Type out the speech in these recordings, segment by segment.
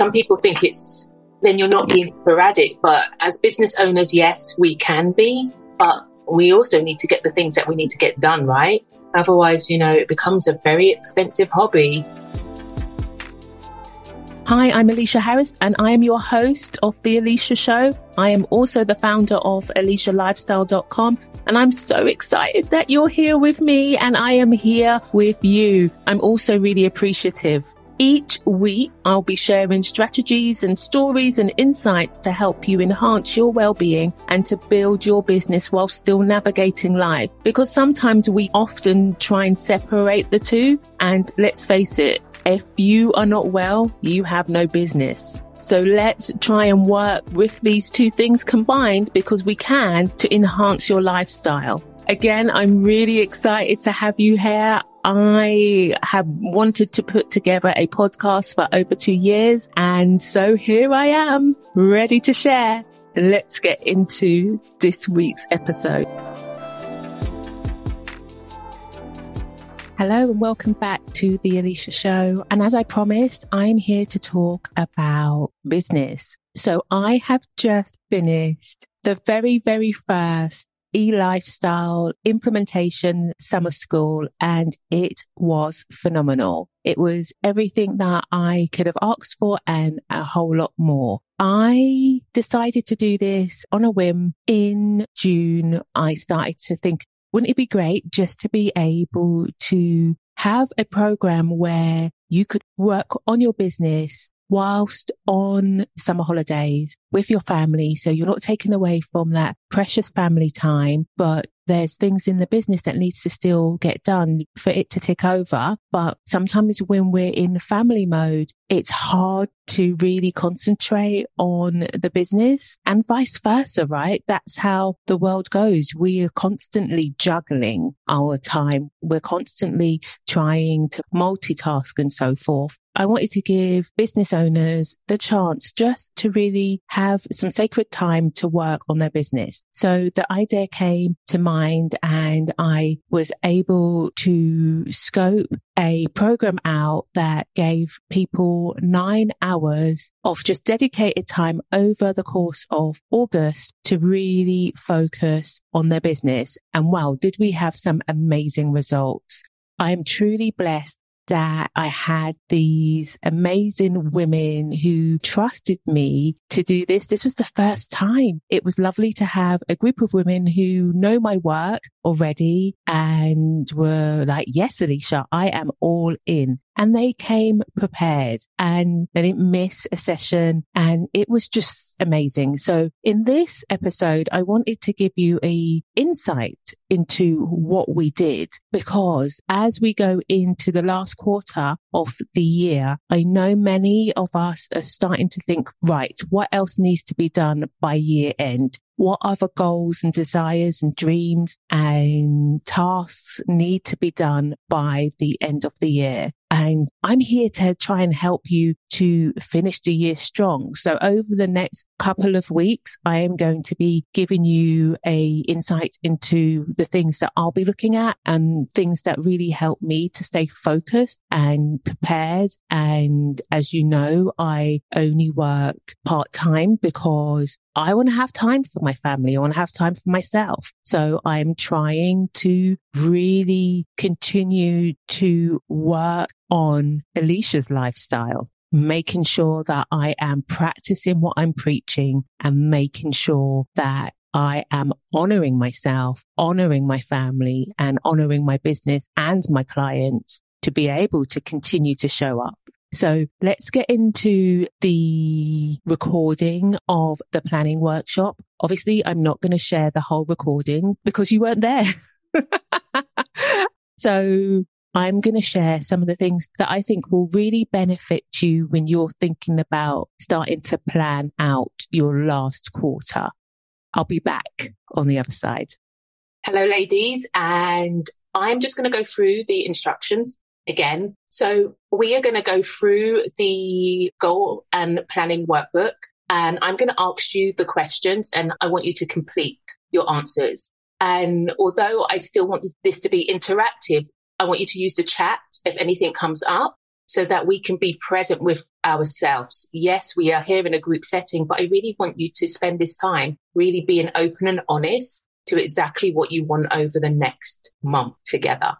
some people think it's then you're not being sporadic. But as business owners, yes, we can be, but we also need to get the things that we need to get done, right? Otherwise, you know, it becomes a very expensive hobby. Hi, I'm Eleshia Harris, and I am your host of The Eleshia Show. I am also the founder of EleshiaLifestyle.com, and I'm so excited that you're here with me and I am here with you. I'm also really appreciative each week, I'll be sharing strategies and stories and insights to help you enhance your well-being and to build your business while still navigating life. Because sometimes we often try and separate the two. And let's face it, if you are not well, you have no business. So let's try and work with these two things combined because we can to enhance your lifestyle. Again, I'm really excited to have you here. I have wanted to put together a podcast for over two years. And so here I am ready to share. Let's get into this week's episode. Hello and welcome back to the Eleshia Show. And as I promised, I'm here to talk about business. So I have just finished the very, very first e-lifestyle implementation summer school and it was phenomenal. It was everything that I could have asked for and a whole lot more. I decided to do this on a whim in June. I started to think, wouldn't it be great just to be able to have a program where you could work on your business whilst on summer holidays with your family. So you're not taken away from that precious family time, but there's things in the business that needs to still get done for it to take over. But sometimes when we're in family mode, it's hard to really concentrate on the business and vice versa, right? That's how the world goes. We are constantly juggling our time. We're constantly trying to multitask and so forth. I wanted to give business owners the chance just to really have some sacred time to work on their business. So the idea came to mind and I was able to scope a program out that gave people nine hours of just dedicated time over the course of August to really focus on their business. And wow, did we have some amazing results? I am truly blessed that I had these amazing women who trusted me to do this. This was the first time. It was lovely to have a group of women who know my work already and were like, yes, Eleshia, I am all in and they came prepared and they didn't miss a session and it was just amazing. So in this episode, I wanted to give you a insight into what we did because as we go into the last quarter of the year, I know many of us are starting to think, right, what else needs to be done by year end? What other goals and desires and dreams and tasks need to be done by the end of the year. And I'm here to try and help you to finish the year strong. So over the next couple of weeks, I am going to be giving you a insight into the things that I'll be looking at and things that really help me to stay focused and prepared. And as you know, I only work part time because I want to have time for my family. I want to have time for myself. So I'm trying to really continue to work on Eleshia's lifestyle, making sure that I am practicing what I'm preaching and making sure that I am honoring myself, honoring my family and honoring my business and my clients to be able to continue to show up. So let's get into the recording of the planning workshop. Obviously, I'm not going to share the whole recording because you weren't there. so I'm going to share some of the things that I think will really benefit you when you're thinking about starting to plan out your last quarter. I'll be back on the other side. Hello, ladies. And I'm just going to go through the instructions again. So we are going to go through the goal and planning workbook and I'm going to ask you the questions and I want you to complete your answers. And although I still want this to be interactive, I want you to use the chat if anything comes up. so that we can be present with ourselves. Yes, we are here in a group setting, but I really want you to spend this time really being open and honest to exactly what you want over the next month together.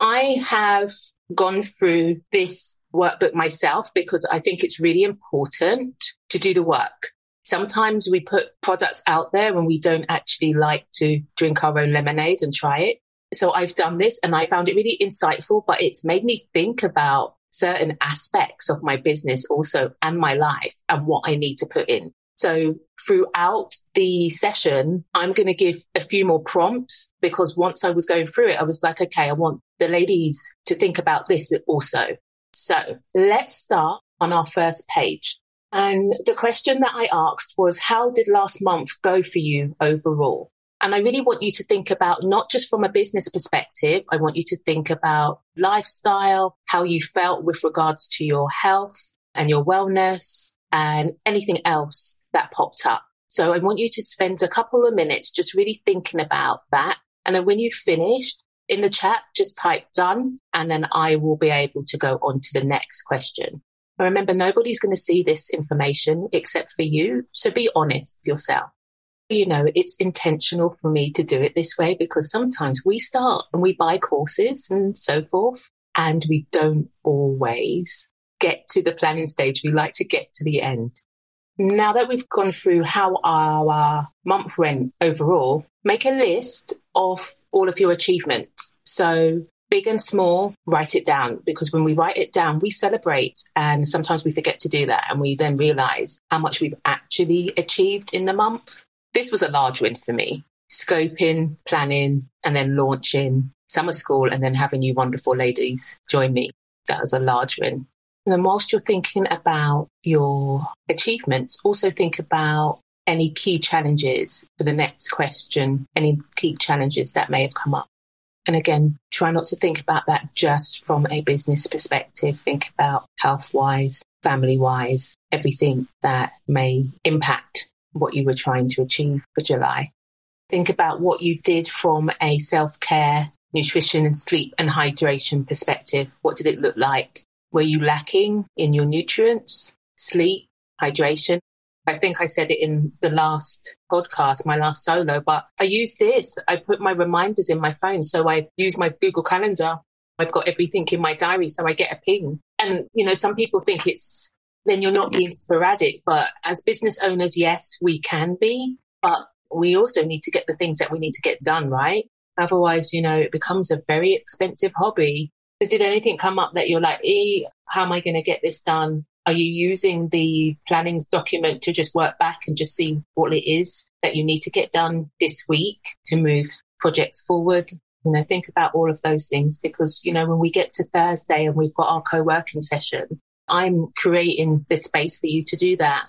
I have gone through this workbook myself because I think it's really important to do the work. Sometimes we put products out there and we don't actually like to drink our own lemonade and try it. So I've done this and I found it really insightful, but it's made me think about certain aspects of my business also and my life and what I need to put in. So throughout the session, I'm going to give a few more prompts because once I was going through it, I was like, okay, I want the ladies to think about this also. So let's start on our first page. And the question that I asked was, how did last month go for you overall? And I really want you to think about not just from a business perspective. I want you to think about lifestyle, how you felt with regards to your health and your wellness and anything else that popped up. So I want you to spend a couple of minutes just really thinking about that. And then when you've finished in the chat, just type done. And then I will be able to go on to the next question. But remember, nobody's going to see this information except for you. So be honest yourself. You know, it's intentional for me to do it this way because sometimes we start and we buy courses and so forth, and we don't always get to the planning stage. We like to get to the end. Now that we've gone through how our month went overall, make a list of all of your achievements. So big and small, write it down because when we write it down, we celebrate and sometimes we forget to do that. And we then realize how much we've actually achieved in the month. This was a large win for me. Scoping, planning, and then launching summer school and then having you wonderful ladies join me. That was a large win. And then whilst you're thinking about your achievements, also think about any key challenges for the next question, any key challenges that may have come up. And again, try not to think about that just from a business perspective. Think about health wise, family wise, everything that may impact what you were trying to achieve for July. Think about what you did from a self care, nutrition and sleep and hydration perspective. What did it look like? Were you lacking in your nutrients, sleep, hydration? I think I said it in the last podcast, my last solo, but I use this. I put my reminders in my phone. So I use my Google Calendar. I've got everything in my diary. So I get a ping. And, you know, some people think it's, then you're not being sporadic. But as business owners, yes, we can be. But we also need to get the things that we need to get done, right? Otherwise, you know, it becomes a very expensive hobby did anything come up that you're like, e, how am I going to get this done? Are you using the planning document to just work back and just see what it is that you need to get done this week to move projects forward? You know, think about all of those things because, you know, when we get to Thursday and we've got our co-working session, I'm creating the space for you to do that.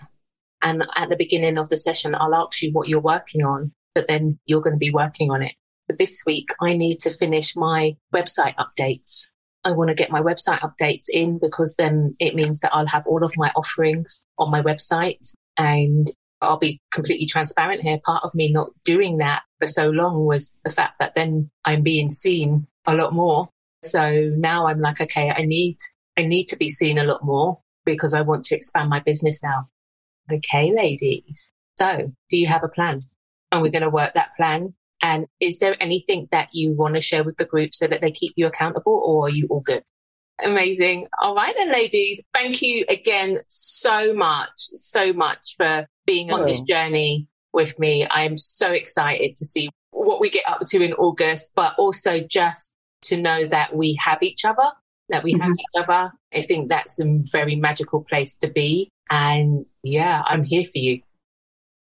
And at the beginning of the session, I'll ask you what you're working on, but then you're going to be working on it. But this week, I need to finish my website updates. I want to get my website updates in because then it means that I'll have all of my offerings on my website and I'll be completely transparent here. Part of me not doing that for so long was the fact that then I'm being seen a lot more. So now I'm like, okay, I need, I need to be seen a lot more because I want to expand my business now. Okay, ladies. So do you have a plan? And we're going to work that plan and is there anything that you want to share with the group so that they keep you accountable or are you all good? Amazing. All right then, ladies. Thank you again so much, so much for being on this journey with me. I am so excited to see what we get up to in August, but also just to know that we have each other, that we mm-hmm. have each other. I think that's a very magical place to be. And yeah, I'm here for you.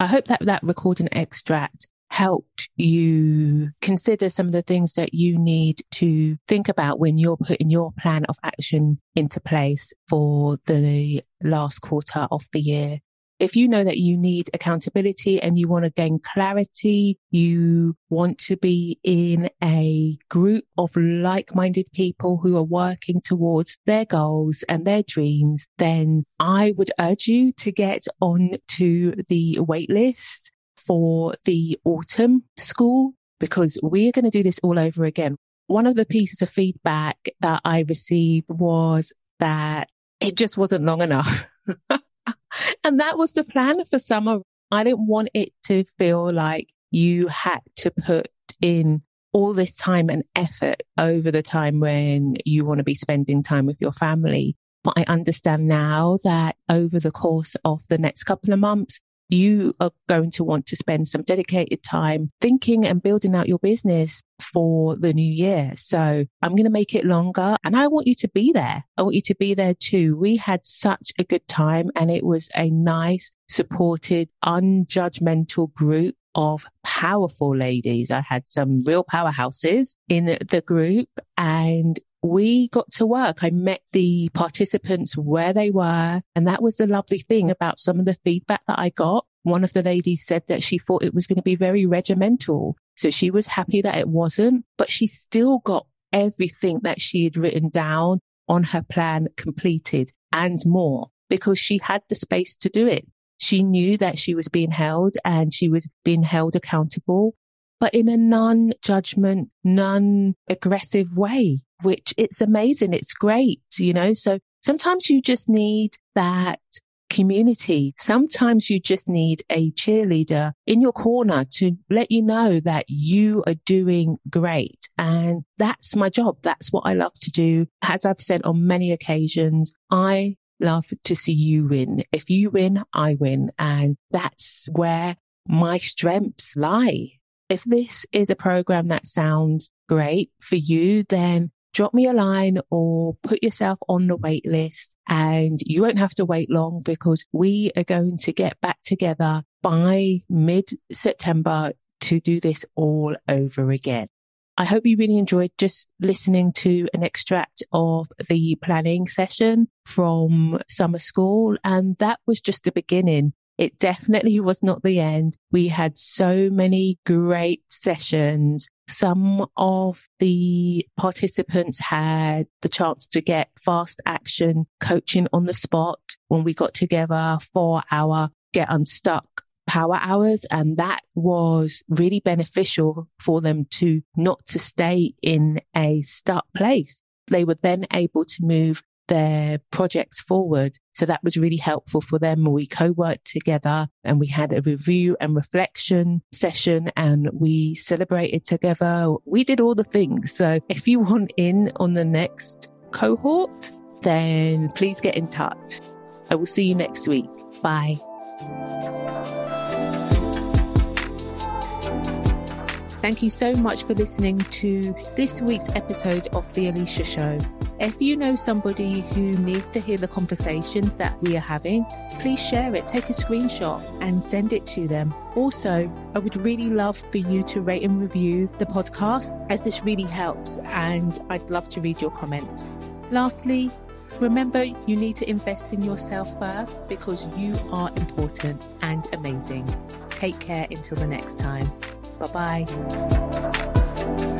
I hope that that recording extract helped you consider some of the things that you need to think about when you're putting your plan of action into place for the last quarter of the year. If you know that you need accountability and you want to gain clarity, you want to be in a group of like-minded people who are working towards their goals and their dreams, then I would urge you to get on to the waitlist for the autumn school because we're going to do this all over again. One of the pieces of feedback that I received was that it just wasn't long enough. and that was the plan for summer. I didn't want it to feel like you had to put in all this time and effort over the time when you want to be spending time with your family. But I understand now that over the course of the next couple of months, you are going to want to spend some dedicated time thinking and building out your business for the new year. So I'm going to make it longer and I want you to be there. I want you to be there too. We had such a good time and it was a nice, supported, unjudgmental group of powerful ladies. I had some real powerhouses in the group and we got to work. I met the participants where they were. And that was the lovely thing about some of the feedback that I got. One of the ladies said that she thought it was going to be very regimental. So she was happy that it wasn't, but she still got everything that she had written down on her plan completed and more because she had the space to do it. She knew that she was being held and she was being held accountable, but in a non judgment, non aggressive way which it's amazing. It's great, you know? So sometimes you just need that community. Sometimes you just need a cheerleader in your corner to let you know that you are doing great. And that's my job. That's what I love to do. As I've said on many occasions, I love to see you win. If you win, I win. And that's where my strengths lie. If this is a program that sounds great for you, then drop me a line or put yourself on the wait list and you won't have to wait long because we are going to get back together by mid September to do this all over again. I hope you really enjoyed just listening to an extract of the planning session from summer school. And that was just the beginning. It definitely was not the end. We had so many great sessions. Some of the participants had the chance to get fast action coaching on the spot when we got together for our get unstuck power hours. And that was really beneficial for them to not to stay in a stuck place. They were then able to move their projects forward. So that was really helpful for them. We co-worked together and we had a review and reflection session and we celebrated together. We did all the things. So if you want in on the next cohort, then please get in touch. I will see you next week. Bye. Thank you so much for listening to this week's episode of The Eleshia Show. If you know somebody who needs to hear the conversations that we are having, please share it, take a screenshot and send it to them. Also, I would really love for you to rate and review the podcast as this really helps and I'd love to read your comments. Lastly, remember you need to invest in yourself first because you are important and amazing. Take care until the next time. Bye bye.